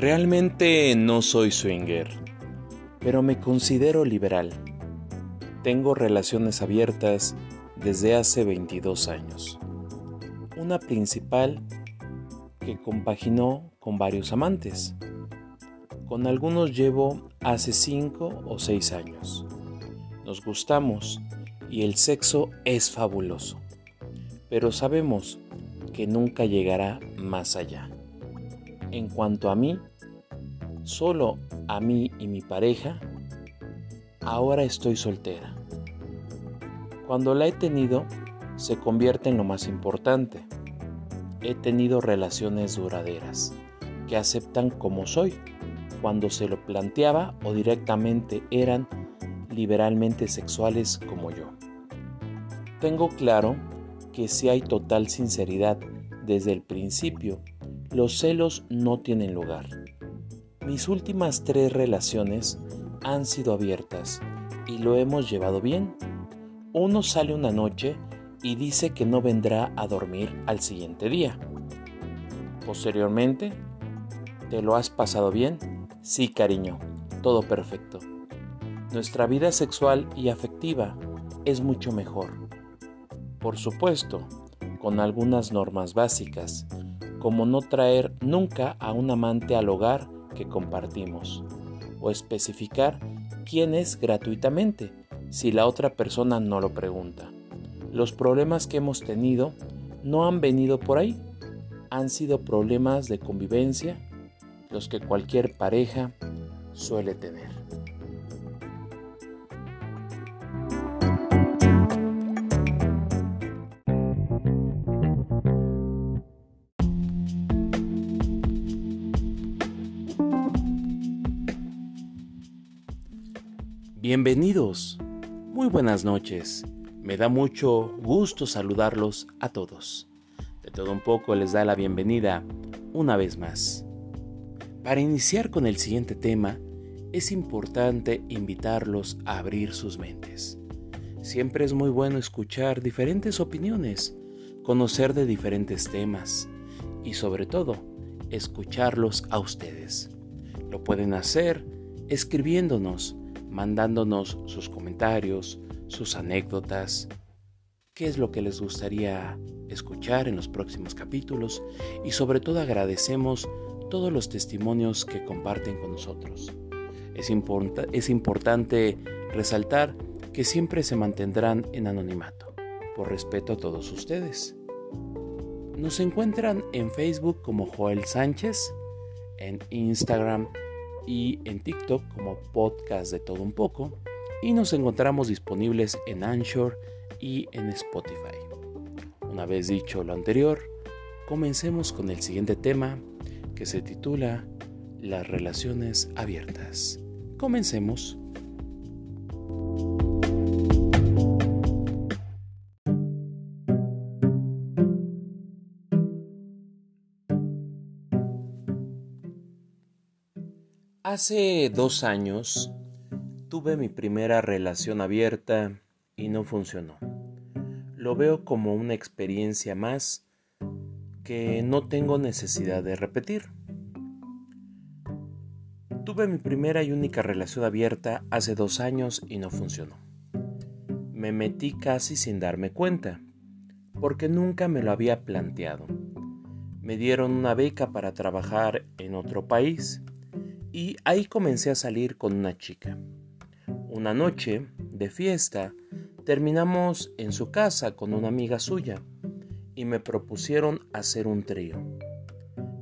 Realmente no soy swinger, pero me considero liberal. Tengo relaciones abiertas desde hace 22 años. Una principal que compaginó con varios amantes. Con algunos llevo hace 5 o 6 años. Nos gustamos y el sexo es fabuloso, pero sabemos que nunca llegará más allá. En cuanto a mí, solo a mí y mi pareja, ahora estoy soltera. Cuando la he tenido, se convierte en lo más importante. He tenido relaciones duraderas, que aceptan como soy, cuando se lo planteaba o directamente eran liberalmente sexuales como yo. Tengo claro que si hay total sinceridad desde el principio los celos no tienen lugar. Mis últimas tres relaciones han sido abiertas y lo hemos llevado bien. Uno sale una noche y dice que no vendrá a dormir al siguiente día. Posteriormente, ¿te lo has pasado bien? Sí, cariño, todo perfecto. Nuestra vida sexual y afectiva es mucho mejor. Por supuesto, con algunas normas básicas como no traer nunca a un amante al hogar que compartimos, o especificar quién es gratuitamente si la otra persona no lo pregunta. Los problemas que hemos tenido no han venido por ahí, han sido problemas de convivencia, los que cualquier pareja suele tener. Bienvenidos. Muy buenas noches. Me da mucho gusto saludarlos a todos. De todo un poco les da la bienvenida una vez más. Para iniciar con el siguiente tema, es importante invitarlos a abrir sus mentes. Siempre es muy bueno escuchar diferentes opiniones, conocer de diferentes temas y sobre todo, escucharlos a ustedes. Lo pueden hacer escribiéndonos mandándonos sus comentarios, sus anécdotas, qué es lo que les gustaría escuchar en los próximos capítulos y sobre todo agradecemos todos los testimonios que comparten con nosotros. Es, es importante resaltar que siempre se mantendrán en anonimato, por respeto a todos ustedes. Nos encuentran en Facebook como Joel Sánchez, en Instagram y en TikTok como podcast de todo un poco y nos encontramos disponibles en Anchor y en Spotify. Una vez dicho lo anterior, comencemos con el siguiente tema que se titula Las relaciones abiertas. Comencemos. Hace dos años tuve mi primera relación abierta y no funcionó. Lo veo como una experiencia más que no tengo necesidad de repetir. Tuve mi primera y única relación abierta hace dos años y no funcionó. Me metí casi sin darme cuenta, porque nunca me lo había planteado. Me dieron una beca para trabajar en otro país y ahí comencé a salir con una chica. Una noche de fiesta terminamos en su casa con una amiga suya y me propusieron hacer un trío.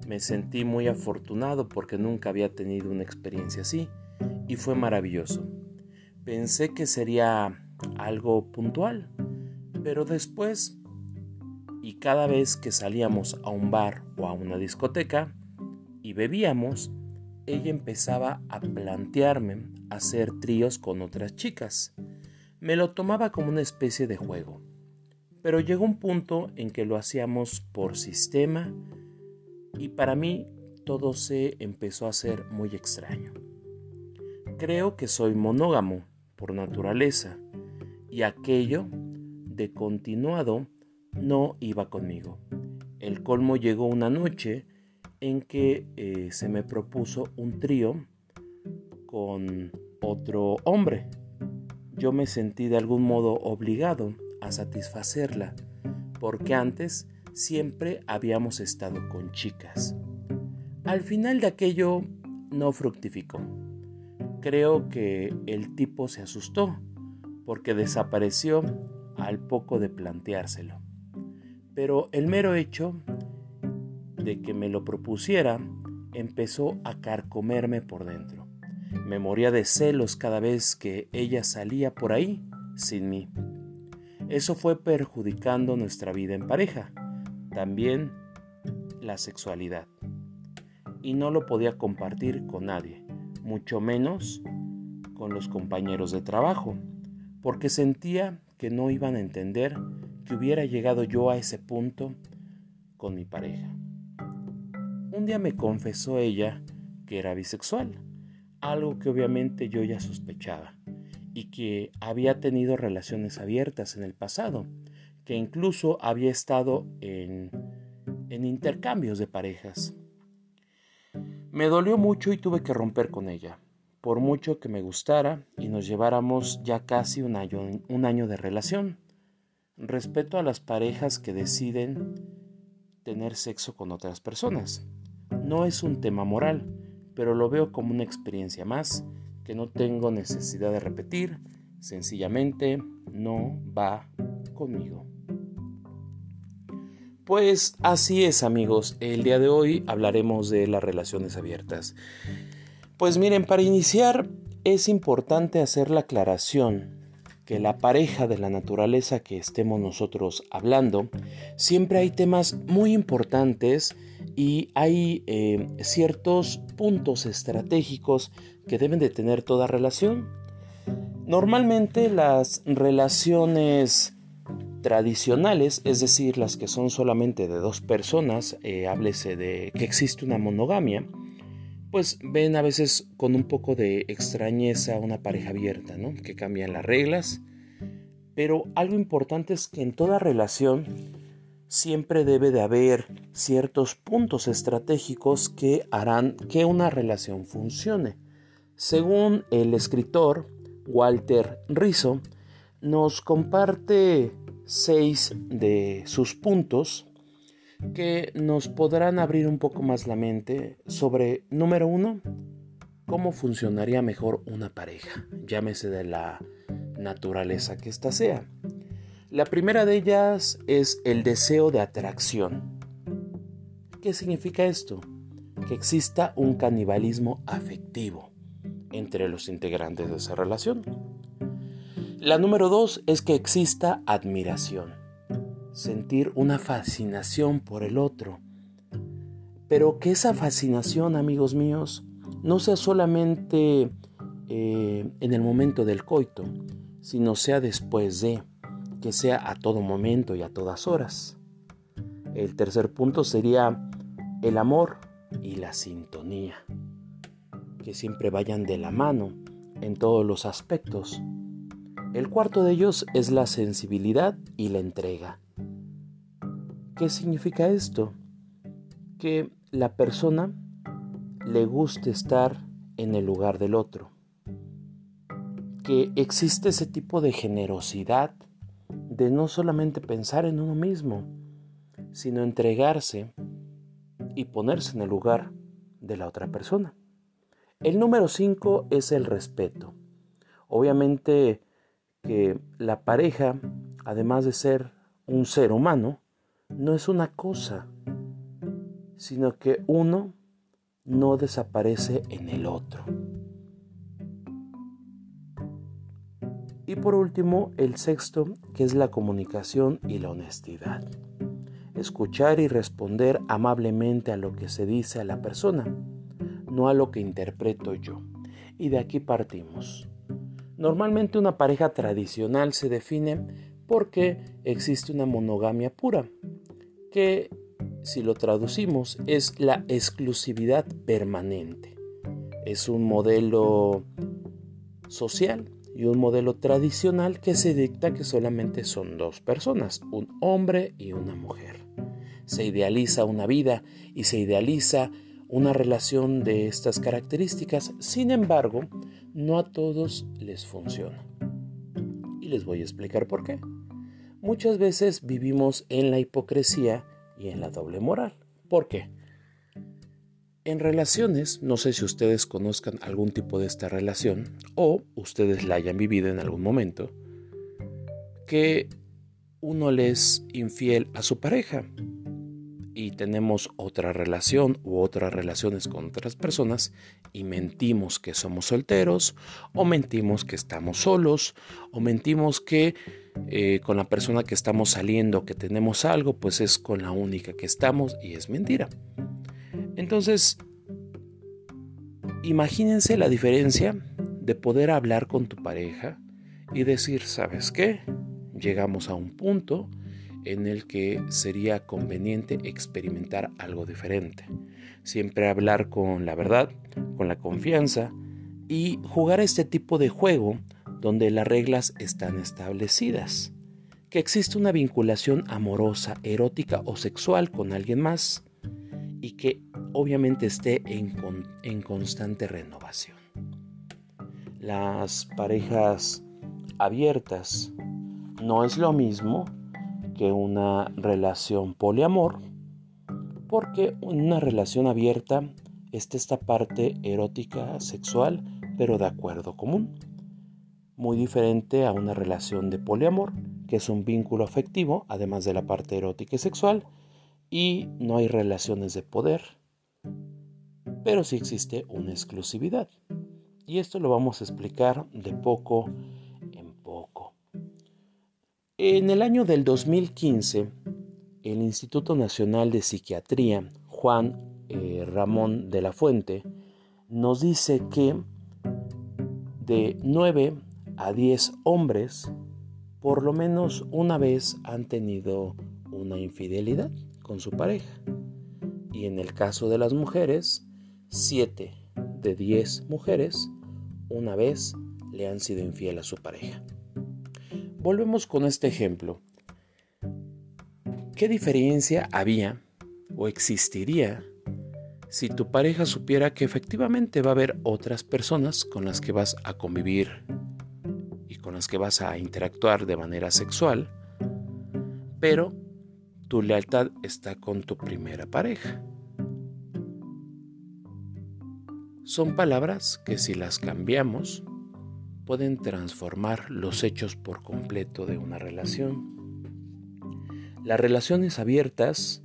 Me sentí muy afortunado porque nunca había tenido una experiencia así y fue maravilloso. Pensé que sería algo puntual, pero después y cada vez que salíamos a un bar o a una discoteca y bebíamos, ella empezaba a plantearme hacer tríos con otras chicas. Me lo tomaba como una especie de juego, pero llegó un punto en que lo hacíamos por sistema y para mí todo se empezó a hacer muy extraño. Creo que soy monógamo por naturaleza y aquello de continuado no iba conmigo. El colmo llegó una noche en que eh, se me propuso un trío con otro hombre. Yo me sentí de algún modo obligado a satisfacerla, porque antes siempre habíamos estado con chicas. Al final de aquello no fructificó. Creo que el tipo se asustó porque desapareció al poco de planteárselo. Pero el mero hecho de que me lo propusiera empezó a carcomerme por dentro. Me moría de celos cada vez que ella salía por ahí sin mí. Eso fue perjudicando nuestra vida en pareja, también la sexualidad. Y no lo podía compartir con nadie, mucho menos con los compañeros de trabajo, porque sentía que no iban a entender que hubiera llegado yo a ese punto con mi pareja. Un día me confesó ella que era bisexual, algo que obviamente yo ya sospechaba, y que había tenido relaciones abiertas en el pasado, que incluso había estado en, en intercambios de parejas. Me dolió mucho y tuve que romper con ella, por mucho que me gustara y nos lleváramos ya casi un año, un año de relación. Respeto a las parejas que deciden tener sexo con otras personas. No es un tema moral, pero lo veo como una experiencia más que no tengo necesidad de repetir, sencillamente no va conmigo. Pues así es amigos, el día de hoy hablaremos de las relaciones abiertas. Pues miren, para iniciar es importante hacer la aclaración que la pareja de la naturaleza que estemos nosotros hablando, siempre hay temas muy importantes y hay eh, ciertos puntos estratégicos que deben de tener toda relación. Normalmente las relaciones tradicionales, es decir, las que son solamente de dos personas, eh, háblese de que existe una monogamia, pues ven a veces con un poco de extrañeza una pareja abierta, ¿no? Que cambian las reglas. Pero algo importante es que en toda relación siempre debe de haber ciertos puntos estratégicos que harán que una relación funcione. Según el escritor Walter Rizzo, nos comparte seis de sus puntos que nos podrán abrir un poco más la mente sobre, número uno, cómo funcionaría mejor una pareja, llámese de la naturaleza que ésta sea. La primera de ellas es el deseo de atracción. ¿Qué significa esto? Que exista un canibalismo afectivo entre los integrantes de esa relación. La número dos es que exista admiración sentir una fascinación por el otro. Pero que esa fascinación, amigos míos, no sea solamente eh, en el momento del coito, sino sea después de, que sea a todo momento y a todas horas. El tercer punto sería el amor y la sintonía, que siempre vayan de la mano en todos los aspectos. El cuarto de ellos es la sensibilidad y la entrega. ¿Qué significa esto? Que la persona le guste estar en el lugar del otro. Que existe ese tipo de generosidad de no solamente pensar en uno mismo, sino entregarse y ponerse en el lugar de la otra persona. El número 5 es el respeto. Obviamente que la pareja, además de ser un ser humano, no es una cosa, sino que uno no desaparece en el otro. Y por último, el sexto, que es la comunicación y la honestidad. Escuchar y responder amablemente a lo que se dice a la persona, no a lo que interpreto yo. Y de aquí partimos. Normalmente una pareja tradicional se define porque existe una monogamia pura, que si lo traducimos es la exclusividad permanente. Es un modelo social y un modelo tradicional que se dicta que solamente son dos personas, un hombre y una mujer. se idealiza una vida y se idealiza una relación de estas características. Sin embargo, no a todos les funciona. Y les voy a explicar por qué. Muchas veces vivimos en la hipocresía y en la doble moral. ¿Por qué? En relaciones, no sé si ustedes conozcan algún tipo de esta relación o ustedes la hayan vivido en algún momento, que uno le es infiel a su pareja y tenemos otra relación u otras relaciones con otras personas y mentimos que somos solteros o mentimos que estamos solos o mentimos que eh, con la persona que estamos saliendo que tenemos algo pues es con la única que estamos y es mentira. Entonces, imagínense la diferencia de poder hablar con tu pareja y decir, ¿sabes qué? Llegamos a un punto en el que sería conveniente experimentar algo diferente. Siempre hablar con la verdad, con la confianza y jugar este tipo de juego donde las reglas están establecidas. Que existe una vinculación amorosa, erótica o sexual con alguien más y que obviamente esté en, constante renovación. Las parejas abiertas no es lo mismo que una relación poliamor, porque en una relación abierta está esta parte erótica, sexual, pero de acuerdo común. Muy diferente a una relación de poliamor, que es un vínculo afectivo, además de la parte erótica y sexual, y no hay relaciones de poder, pero sí existe una exclusividad. Y esto lo vamos a explicar de poco en poco. En el año del 2015, el Instituto Nacional de Psiquiatría, Juan eh, Ramón de la Fuente, nos dice que de 9 a 10 hombres, por lo menos una vez han tenido una infidelidad con su pareja. Y en el caso de las mujeres, 7 de 10 mujeres una vez le han sido infiel a su pareja. Volvemos con este ejemplo. ¿Qué diferencia había o existiría si tu pareja supiera que efectivamente va a haber otras personas con las que vas a convivir y con las que vas a interactuar de manera sexual, pero tu lealtad está con tu primera pareja. Son palabras que si las cambiamos pueden transformar los hechos por completo de una relación. Las relaciones abiertas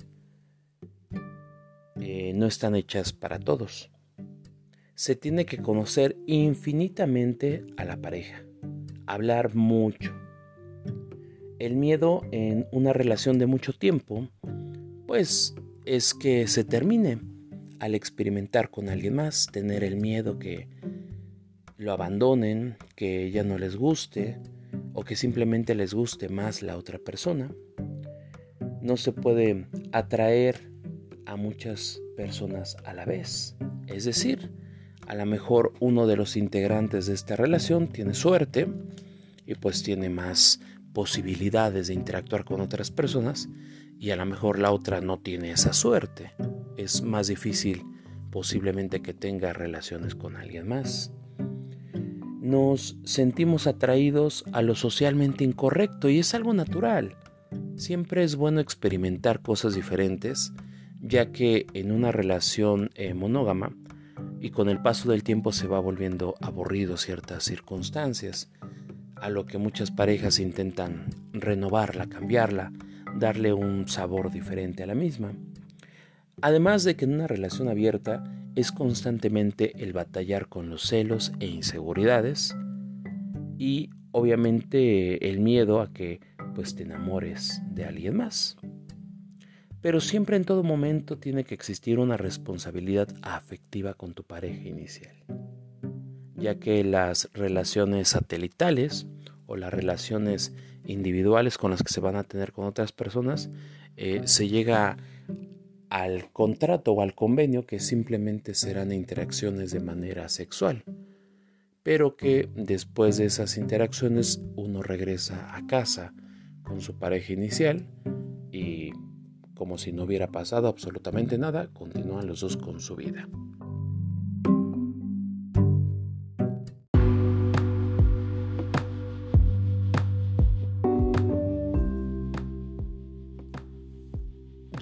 eh, no están hechas para todos. Se tiene que conocer infinitamente a la pareja, hablar mucho, el miedo en una relación de mucho tiempo, pues es que se termine al experimentar con alguien más, tener el miedo que lo abandonen, que ya no les guste o que simplemente les guste más la otra persona. No se puede atraer a muchas personas a la vez. Es decir, a lo mejor uno de los integrantes de esta relación tiene suerte y pues tiene más posibilidades de interactuar con otras personas y a lo mejor la otra no tiene esa suerte. Es más difícil posiblemente que tenga relaciones con alguien más. Nos sentimos atraídos a lo socialmente incorrecto y es algo natural. Siempre es bueno experimentar cosas diferentes, ya que en una relación eh, monógama y con el paso del tiempo se va volviendo aburrido ciertas circunstancias a lo que muchas parejas intentan renovarla, cambiarla, darle un sabor diferente a la misma. Además de que en una relación abierta es constantemente el batallar con los celos e inseguridades y obviamente el miedo a que pues te enamores de alguien más. Pero siempre en todo momento tiene que existir una responsabilidad afectiva con tu pareja inicial ya que las relaciones satelitales o las relaciones individuales con las que se van a tener con otras personas, eh, se llega al contrato o al convenio que simplemente serán interacciones de manera sexual, pero que después de esas interacciones uno regresa a casa con su pareja inicial y como si no hubiera pasado absolutamente nada, continúan los dos con su vida.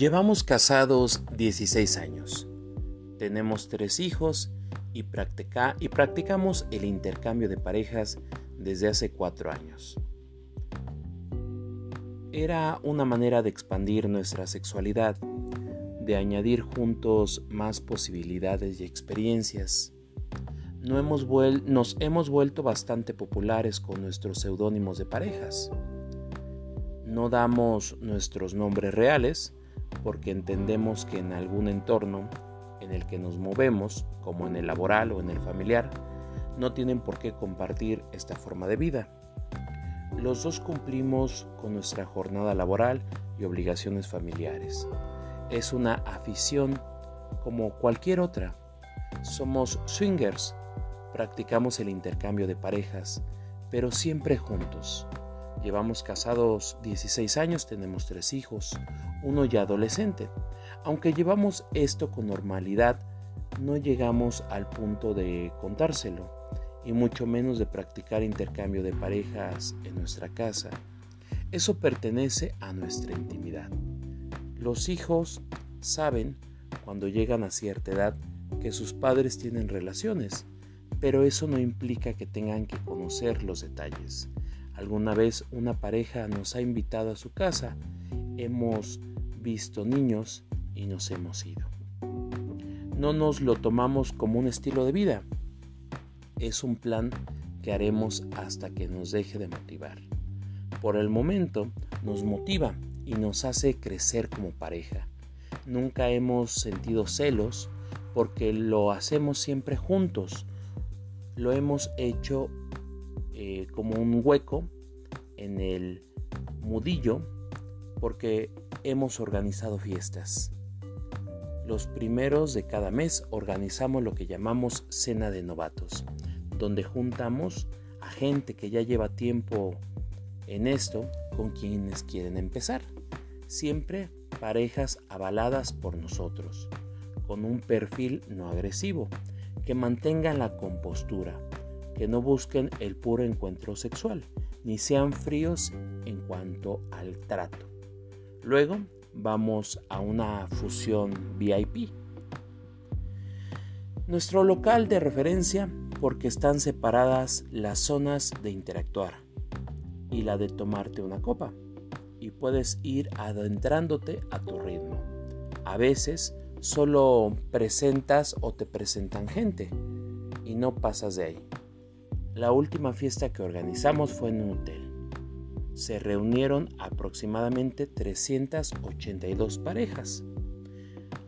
Llevamos casados 16 años. Tenemos tres hijos y, practicamos el intercambio de parejas desde hace cuatro años. Era una manera de expandir nuestra sexualidad, de añadir juntos más posibilidades y experiencias. No hemos nos hemos vuelto bastante populares con nuestros seudónimos de parejas. No damos nuestros nombres reales, porque entendemos que en algún entorno en el que nos movemos, como en el laboral o en el familiar, no tienen por qué compartir esta forma de vida. Los dos cumplimos con nuestra jornada laboral y obligaciones familiares. Es una afición como cualquier otra. Somos swingers, practicamos el intercambio de parejas, pero siempre juntos. Llevamos casados 16 años, tenemos tres hijos, uno ya adolescente. Aunque llevamos esto con normalidad, no llegamos al punto de contárselo y mucho menos de practicar intercambio de parejas en nuestra casa. Eso pertenece a nuestra intimidad. Los hijos saben cuando llegan a cierta edad que sus padres tienen relaciones, pero eso no implica que tengan que conocer los detalles. Alguna vez una pareja nos ha invitado a su casa, hemos visto niños y nos hemos ido. No nos lo tomamos como un estilo de vida, es un plan que haremos hasta que nos deje de motivar. Por el momento nos motiva y nos hace crecer como pareja. Nunca hemos sentido celos porque lo hacemos siempre juntos. Lo hemos hecho eh, como un hueco en el mudillo porque hemos organizado fiestas. Los primeros de cada mes organizamos lo que llamamos cena de novatos, donde juntamos a gente que ya lleva tiempo en esto con quienes quieren empezar. Siempre parejas avaladas por nosotros, con un perfil no agresivo, que mantengan la compostura, que no busquen el puro encuentro sexual, ni sean fríos en cuanto al trato. Luego vamos a una fusión VIP. Nuestro local de referencia porque están separadas las zonas de interactuar y la de tomarte una copa y puedes ir adentrándote a tu ritmo. A veces solo presentas o te presentan gente y no pasas de ahí. La última fiesta que organizamos fue en un hotel. Se reunieron aproximadamente 382 parejas.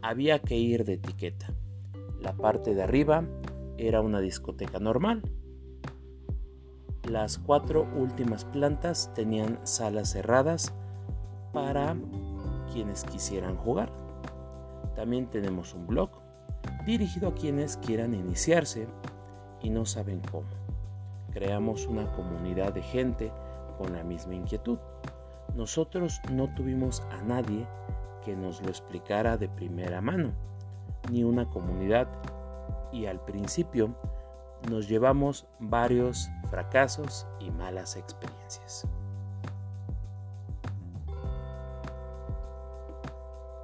Había que ir de etiqueta. La parte de arriba era una discoteca normal. Las cuatro últimas plantas tenían salas cerradas para quienes quisieran jugar. También tenemos un blog dirigido a quienes quieran iniciarse y no saben cómo creamos una comunidad de gente con la misma inquietud. Nosotros no tuvimos a nadie que nos lo explicara de primera mano, ni una comunidad, y al principio nos llevamos varios fracasos y malas experiencias.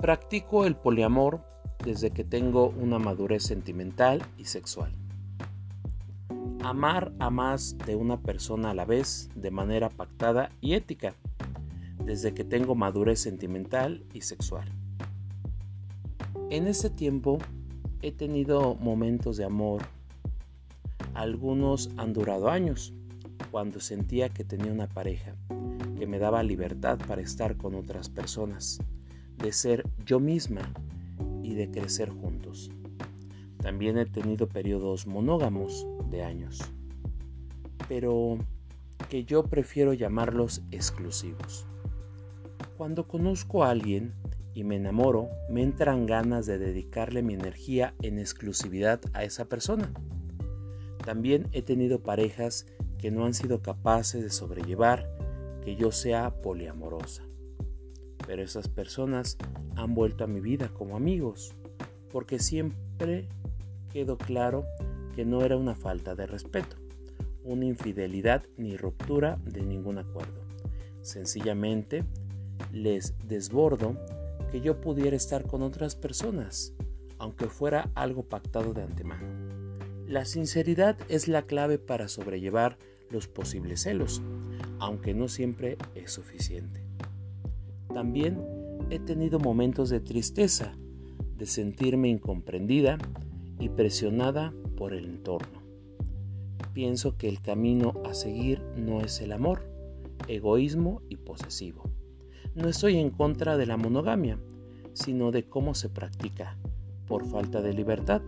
Practico el poliamor desde que tengo una madurez sentimental y sexual. Amar a más de una persona a la vez de manera pactada y ética, desde que tengo madurez sentimental y sexual. En este tiempo he tenido momentos de amor. Algunos han durado años, cuando sentía que tenía una pareja, que me daba libertad para estar con otras personas, de ser yo misma y de crecer juntos. También he tenido periodos monógamos de años, pero que yo prefiero llamarlos exclusivos. Cuando conozco a alguien y me enamoro, me entran ganas de dedicarle mi energía en exclusividad a esa persona. También he tenido parejas que no han sido capaces de sobrellevar que yo sea poliamorosa. pero esas personas han vuelto a mi vida como amigos, porque siempre quedó claro que no era una falta de respeto, una infidelidad ni ruptura de ningún acuerdo. Sencillamente les desbordo que yo pudiera estar con otras personas, aunque fuera algo pactado de antemano. La sinceridad es la clave para sobrellevar los posibles celos, aunque no siempre es suficiente. También he tenido momentos de tristeza, de sentirme incomprendida y presionada por el entorno. Pienso que el camino a seguir no es el amor, egoísmo y posesivo. No estoy en contra de la monogamia, sino de cómo se practica, por falta de libertad.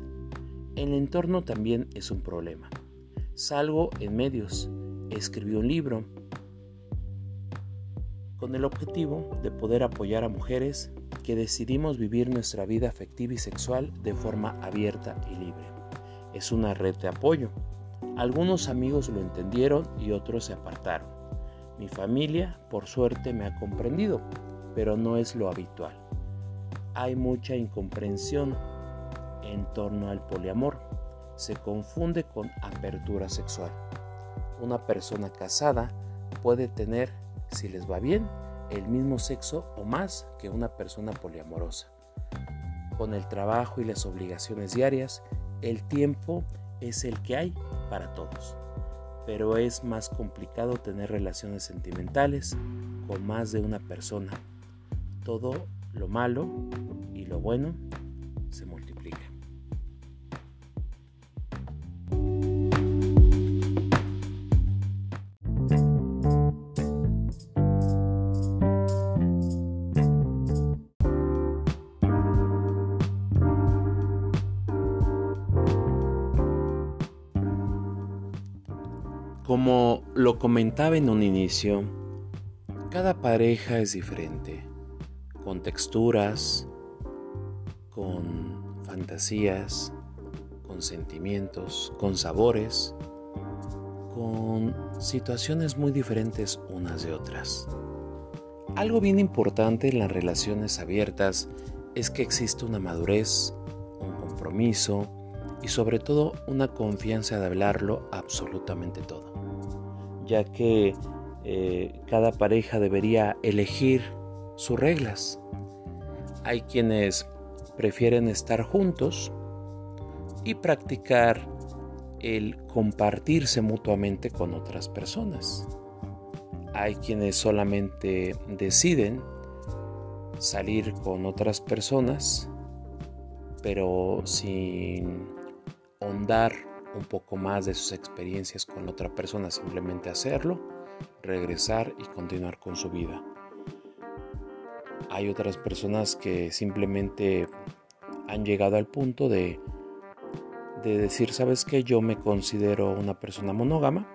El entorno también es un problema. Salgo en medios, escribí un libro, con el objetivo de poder apoyar a mujeres que decidimos vivir nuestra vida afectiva y sexual de forma abierta y libre. Es una red de apoyo. Algunos amigos lo entendieron y otros se apartaron. Mi familia, por suerte, me ha comprendido, pero no es lo habitual. Hay mucha incomprensión en torno al poliamor. Se confunde con apertura sexual. Una persona casada puede tener, si les va bien, el mismo sexo o más que una persona poliamorosa. Con el trabajo y las obligaciones diarias, el tiempo es el que hay para todos. Pero es más complicado tener relaciones sentimentales con más de una persona. Todo lo malo y lo bueno se multiplica. Como lo comentaba en un inicio, cada pareja es diferente, con texturas, con fantasías, con sentimientos, con sabores, con situaciones muy diferentes unas de otras. Algo bien importante en las relaciones abiertas es que existe una madurez, un compromiso y sobre todo una confianza de hablarlo absolutamente todo ya que eh, cada pareja debería elegir sus reglas. Hay quienes prefieren estar juntos y practicar el compartirse mutuamente con otras personas. Hay quienes solamente deciden salir con otras personas, pero sin ahondar un poco más de sus experiencias con otra persona, simplemente hacerlo, regresar y continuar con su vida. Hay otras personas que simplemente han llegado al punto de, de decir, ¿sabes qué? Yo me considero una persona monógama.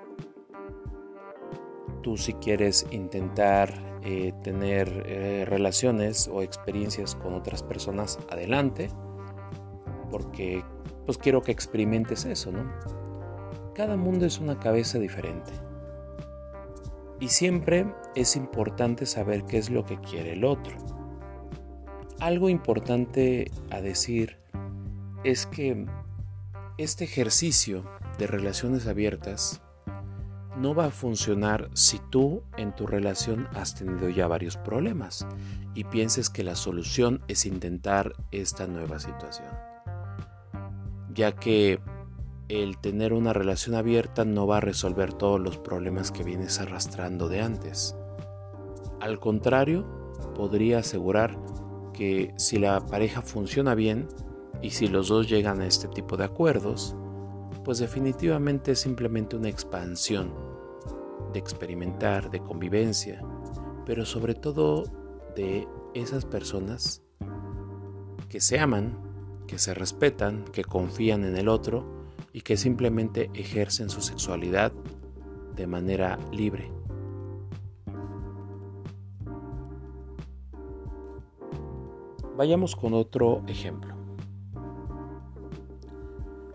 Tú si quieres intentar eh, tener eh, relaciones o experiencias con otras personas, adelante. Porque pues quiero que experimentes eso, ¿no? Cada mundo es una cabeza diferente. Y siempre es importante saber qué es lo que quiere el otro. Algo importante a decir es que este ejercicio de relaciones abiertas no va a funcionar si tú en tu relación has tenido ya varios problemas y pienses que la solución es intentar esta nueva situación ya que el tener una relación abierta no va a resolver todos los problemas que vienes arrastrando de antes. Al contrario, podría asegurar que si la pareja funciona bien y si los dos llegan a este tipo de acuerdos, pues definitivamente es simplemente una expansión de experimentar, de convivencia, pero sobre todo de esas personas que se aman que se respetan, que confían en el otro y que simplemente ejercen su sexualidad de manera libre. Vayamos con otro ejemplo.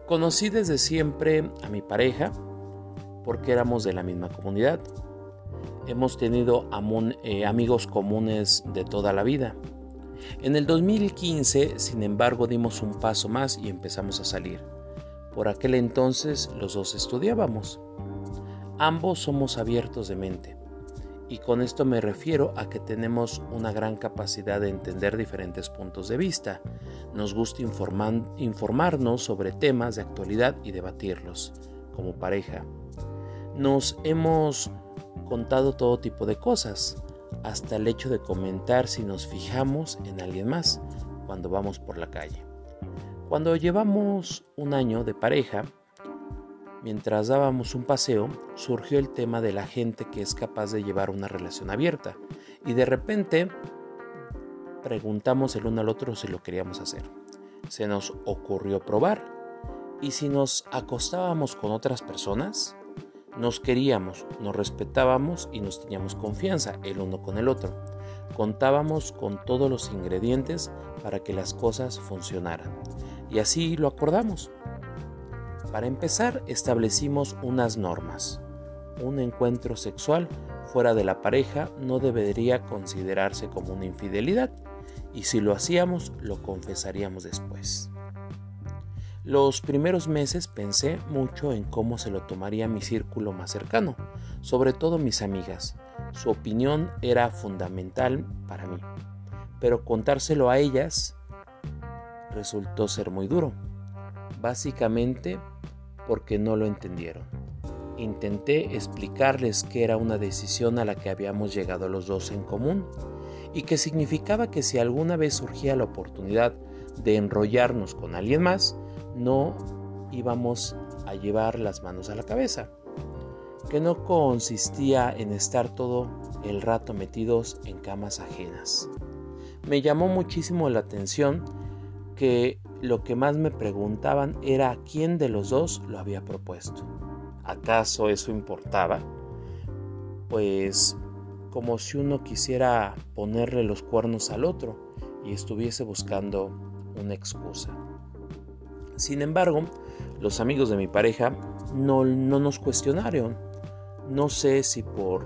Conocí desde siempre a mi pareja porque éramos de la misma comunidad. hemos tenido eh, amigos comunes de toda la vida. En el 2015, sin embargo, dimos un paso más y empezamos a salir. Por aquel entonces los dos estudiábamos. Ambos somos abiertos de mente. Y con esto me refiero a que tenemos una gran capacidad de entender diferentes puntos de vista. Nos gusta informarnos sobre temas de actualidad y debatirlos como pareja. Nos hemos contado todo tipo de cosas, hasta el hecho de comentar si nos fijamos en alguien más cuando vamos por la calle. Cuando llevamos un año de pareja, mientras dábamos un paseo, surgió el tema de la gente que es capaz de llevar una relación abierta y de repente preguntamos el uno al otro si lo queríamos hacer. Se nos ocurrió probar y si nos acostábamos con otras personas, nos queríamos, nos respetábamos y nos teníamos confianza el uno con el otro. Contábamos con todos los ingredientes para que las cosas funcionaran. Y así lo acordamos. Para empezar, establecimos unas normas. Un encuentro sexual fuera de la pareja no debería considerarse como una infidelidad y si lo hacíamos lo confesaríamos después. Los primeros meses pensé mucho en cómo se lo tomaría mi círculo más cercano, sobre todo mis amigas. Su opinión era fundamental para mí, pero contárselo a ellas resultó ser muy duro, básicamente porque no lo entendieron. Intenté explicarles que era una decisión a la que habíamos llegado los dos en común y que significaba que si alguna vez surgía la oportunidad de enrollarnos con alguien más, no íbamos a llevar las manos a la cabeza, que no consistía en estar todo el rato metidos en camas ajenas. Me llamó muchísimo la atención que lo que más me preguntaban era quién de los dos lo había propuesto. ¿Acaso eso importaba? Pues como si uno quisiera ponerle los cuernos al otro y estuviese buscando una excusa. Sin embargo, los amigos de mi pareja no, nos cuestionaron. No sé si por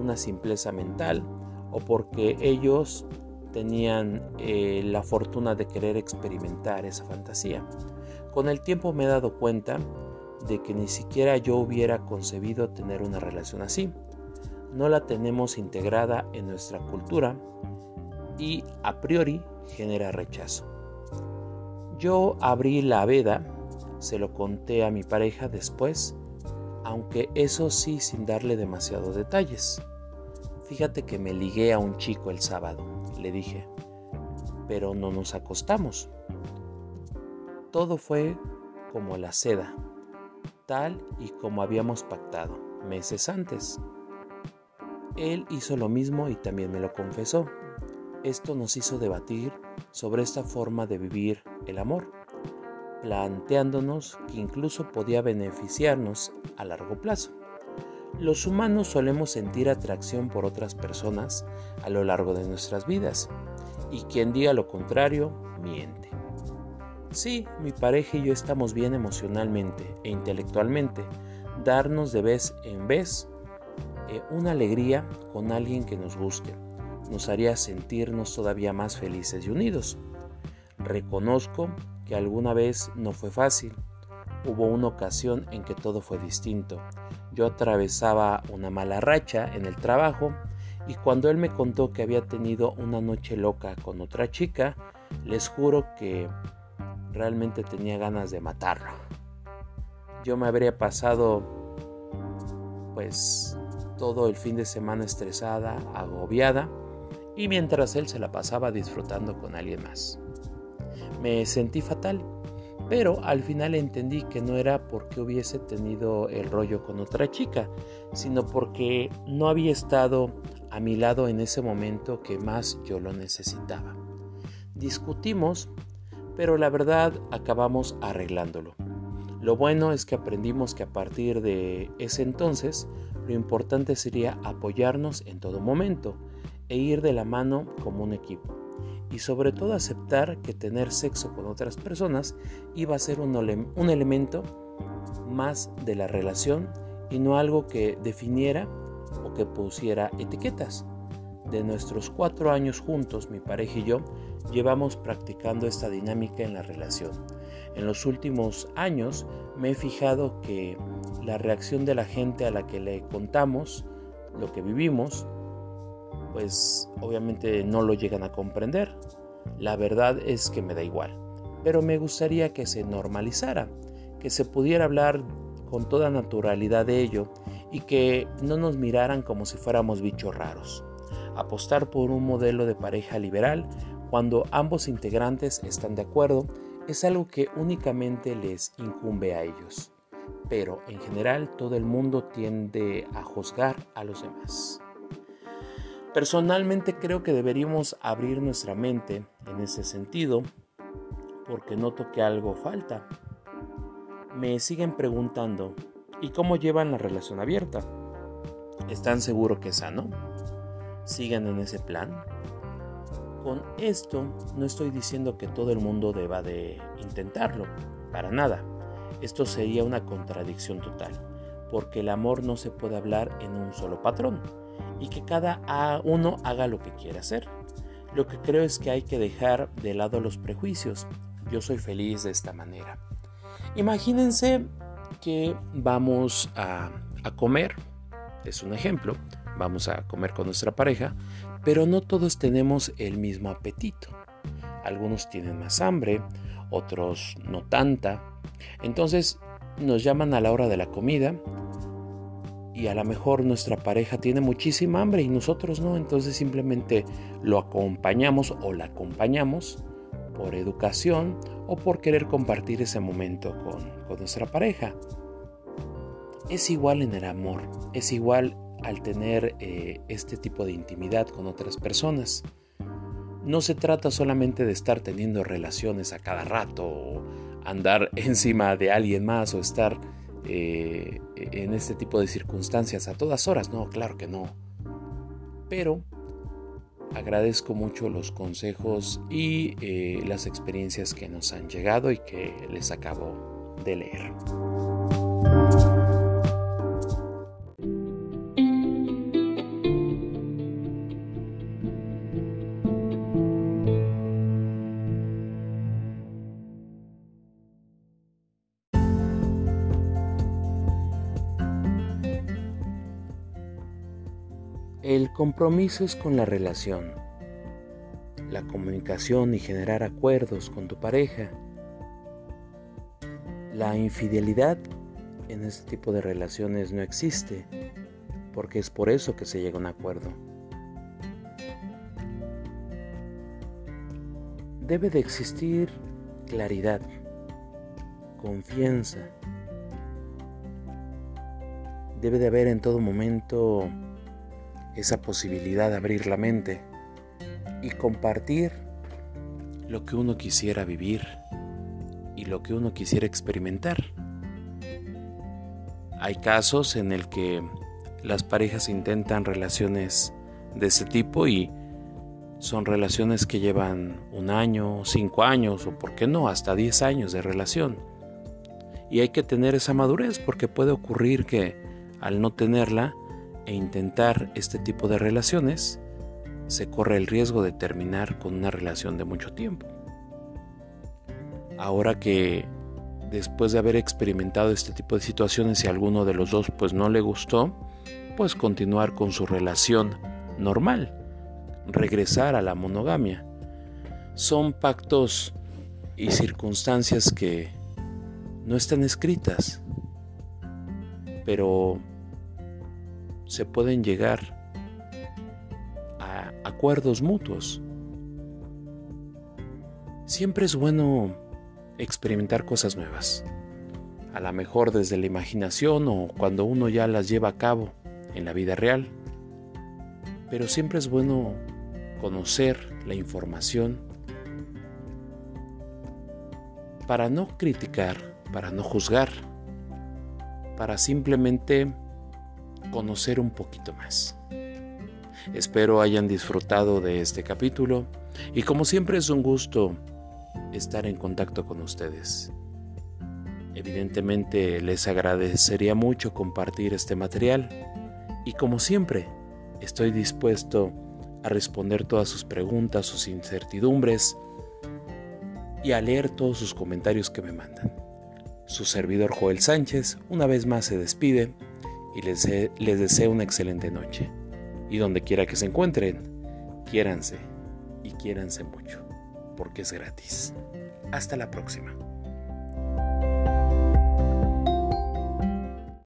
una simpleza mental o porque ellos tenían eh, la fortuna de querer experimentar esa fantasía. Con el tiempo me he dado cuenta de que ni siquiera yo hubiera concebido tener una relación así. No la tenemos integrada en nuestra cultura y a priori genera rechazo. Yo abrí la veda, se lo conté a mi pareja después, aunque eso sí sin darle demasiados detalles. Fíjate que me ligué a un chico el sábado, le dije, pero no nos acostamos. Todo fue como la seda, tal y como habíamos pactado meses antes. Él hizo lo mismo y también me lo confesó. Esto nos hizo debatir sobre esta forma de vivir el amor, planteándonos que incluso podía beneficiarnos a largo plazo. Los humanos solemos sentir atracción por otras personas a lo largo de nuestras vidas, y quien diga lo contrario, miente. Sí, mi pareja y yo estamos bien emocionalmente e intelectualmente, darnos de vez en vez eh, una alegría con alguien que nos guste nos haría sentirnos todavía más felices y unidos. Reconozco que alguna vez no fue fácil. Hubo una ocasión en que todo fue distinto. Yo atravesaba una mala racha en el trabajo y cuando él me contó que había tenido una noche loca con otra chica, les juro que realmente tenía ganas de matarlo. Yo me habría pasado pues todo el fin de semana estresada, agobiada y mientras él se la pasaba disfrutando con alguien más. Me sentí fatal, pero al final entendí que no era porque hubiese tenido el rollo con otra chica, sino porque no había estado a mi lado en ese momento que más yo lo necesitaba. Discutimos, pero la verdad acabamos arreglándolo. Lo bueno es que aprendimos que a partir de ese entonces lo importante sería apoyarnos en todo momento, e ir de la mano como un equipo. Y sobre todo aceptar que tener sexo con otras personas iba a ser un, un elemento más de la relación y no algo que definiera o que pusiera etiquetas. De nuestros cuatro años juntos, mi pareja y yo llevamos practicando esta dinámica en la relación. En los últimos años me he fijado que la reacción de la gente a la que le contamos lo que vivimos, pues obviamente no lo llegan a comprender. La verdad es que me da igual, pero me gustaría que se normalizara, que se pudiera hablar con toda naturalidad de ello y que no nos miraran como si fuéramos bichos raros. Apostar por un modelo de pareja liberal cuando ambos integrantes están de acuerdo es algo que únicamente les incumbe a ellos, pero en general todo el mundo tiende a juzgar a los demás. Personalmente creo que deberíamos abrir nuestra mente en ese sentido porque noto que algo falta. Me siguen preguntando, ¿y cómo llevan la relación abierta? ¿Están seguros que es sano? ¿Siguen en ese plan? Con esto no estoy diciendo que todo el mundo deba de intentarlo, para nada. Esto sería una contradicción total, porque el amor no se puede hablar en un solo patrón y que cada uno haga lo que quiera hacer. Lo que creo es que hay que dejar de lado los prejuicios. Yo soy feliz de esta manera. Imagínense que vamos a, comer, es un ejemplo, vamos a comer con nuestra pareja, pero no todos tenemos el mismo apetito. Algunos tienen más hambre, otros no tanta. Entonces nos llaman a la hora de la comida y a lo mejor nuestra pareja tiene muchísima hambre y nosotros no, entonces simplemente lo acompañamos o la acompañamos por educación o por querer compartir ese momento con, nuestra pareja. Es igual en el amor, es igual al tener eh, este tipo de intimidad con otras personas. No se trata solamente de estar teniendo relaciones a cada rato o andar encima de alguien más o estar eh, en este tipo de circunstancias a todas horas. No, claro que no. Pero agradezco mucho los consejos y eh, las experiencias que nos han llegado y que les acabo de leer. El compromiso es con la relación, la comunicación y generar acuerdos con tu pareja. La infidelidad en este tipo de relaciones no existe, porque es por eso que se llega a un acuerdo. Debe de existir claridad, confianza. Debe de haber en todo momento esa posibilidad de abrir la mente y compartir lo que uno quisiera vivir y lo que uno quisiera experimentar. Hay casos en el que las parejas intentan relaciones de ese tipo y son relaciones que llevan un año, cinco años o por qué no, hasta diez años de relación. Y hay que tener esa madurez porque puede ocurrir que al no tenerla e intentar este tipo de relaciones, se corre el riesgo de terminar con una relación de mucho tiempo. Ahora que después de haber experimentado este tipo de situaciones y a alguno de los dos pues no le gustó, pues continuar con su relación normal, regresar a la monogamia. Son pactos y circunstancias que no están escritas, pero se pueden llegar a acuerdos mutuos. Siempre es bueno experimentar cosas nuevas, a lo mejor desde la imaginación o cuando uno ya las lleva a cabo en la vida real, pero siempre es bueno conocer la información para no criticar, para no juzgar, para simplemente conocer un poquito más. Espero hayan disfrutado de este capítulo y como siempre es un gusto estar en contacto con ustedes. Evidentemente les agradecería mucho compartir este material Y como siempre, estoy dispuesto a responder todas sus preguntas, sus incertidumbres y a leer todos sus comentarios que me mandan. Su servidor Joel Sánchez una vez más se despide y les, les deseo una excelente noche. Y donde quiera que se encuentren, quiéranse y quiéranse mucho, porque es gratis. Hasta la próxima.